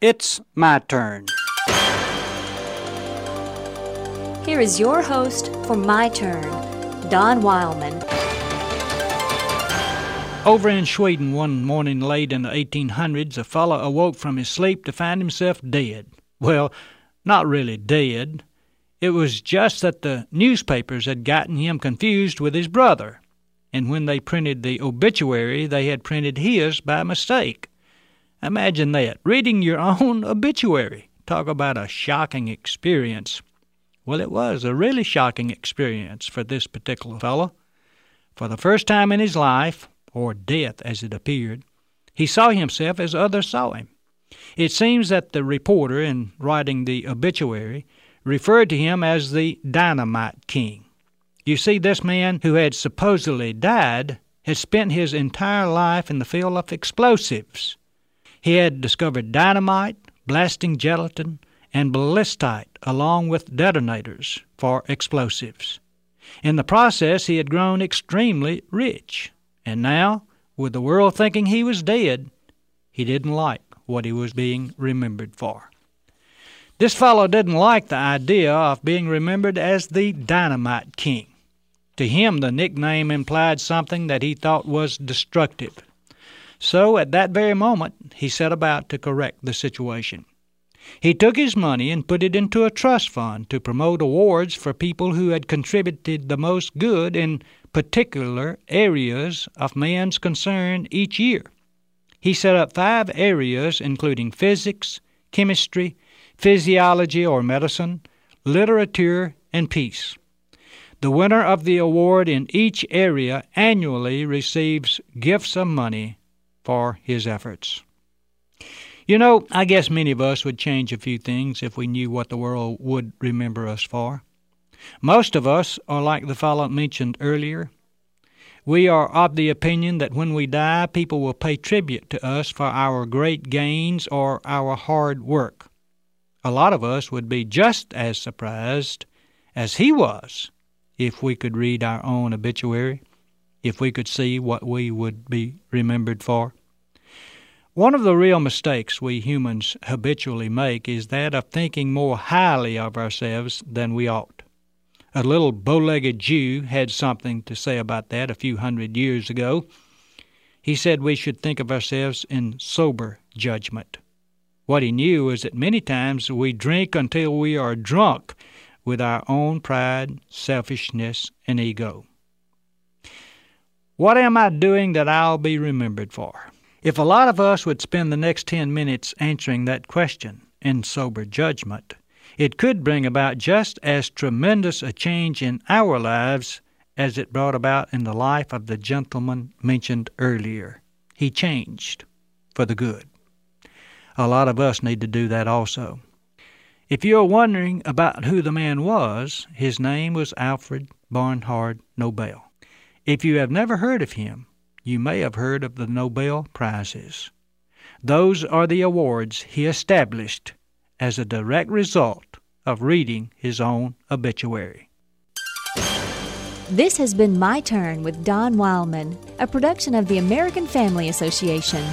It's my turn. Here is your host for My Turn, Don Wildman. Over in Sweden one morning late in the 1800s, a fellow awoke from his sleep to find himself dead. Well, not really dead. It was just that the newspapers had gotten him confused with his brother, and when they printed the obituary, they had printed his by mistake. Imagine that, reading your own obituary. Talk about a shocking experience. Well, it was a really shocking experience for this particular fellow. For the first time in his life, or death as it appeared, he saw himself as others saw him. It seems that the reporter, in writing the obituary, referred to him as the Dynamite King. You see, this man who had supposedly died had spent his entire life in the field of explosives. He had discovered dynamite, blasting gelatin, and ballistite, along with detonators for explosives. In the process, he had grown extremely rich. And now, with the world thinking he was dead, he didn't like what he was being remembered for. This fellow didn't like the idea of being remembered as the Dynamite King. To him, the nickname implied something that he thought was destructive. So, at that very moment, he set about to correct the situation. He took his money and put it into a trust fund to promote awards for people who had contributed the most good in particular areas of man's concern each year. He set up five areas, including physics, chemistry, physiology or medicine, literature, and peace. The winner of the award in each area annually receives gifts of money for his efforts. You know, I guess many of us would change a few things if we knew what the world would remember us for. Most of us are like the fellow mentioned earlier. We are of the opinion that when we die, people will pay tribute to us for our great gains or our hard work. A lot of us would be just as surprised as he was if we could read our own obituary, if we could see what we would be remembered for. One of the real mistakes we humans habitually make is that of thinking more highly of ourselves than we ought. A little bow legged Jew had something to say about that a few hundred years ago. He said we should think of ourselves in sober judgment. What he knew was that many times we drink until we are drunk with our own pride, selfishness, and ego. What am I doing that I'll be remembered for? If a lot of us would spend the next 10 minutes answering that question in sober judgment, it could bring about just as tremendous a change in our lives as it brought about in the life of the gentleman mentioned earlier. He changed for the good. A lot of us need to do that also. If you're wondering about who the man was, his name was Alfred Barnard Nobel. If you have never heard of him, you may have heard of the Nobel Prizes. Those are the awards he established as a direct result of reading his own obituary. This has been My Turn with Don Wildman, a production of the American Family Association.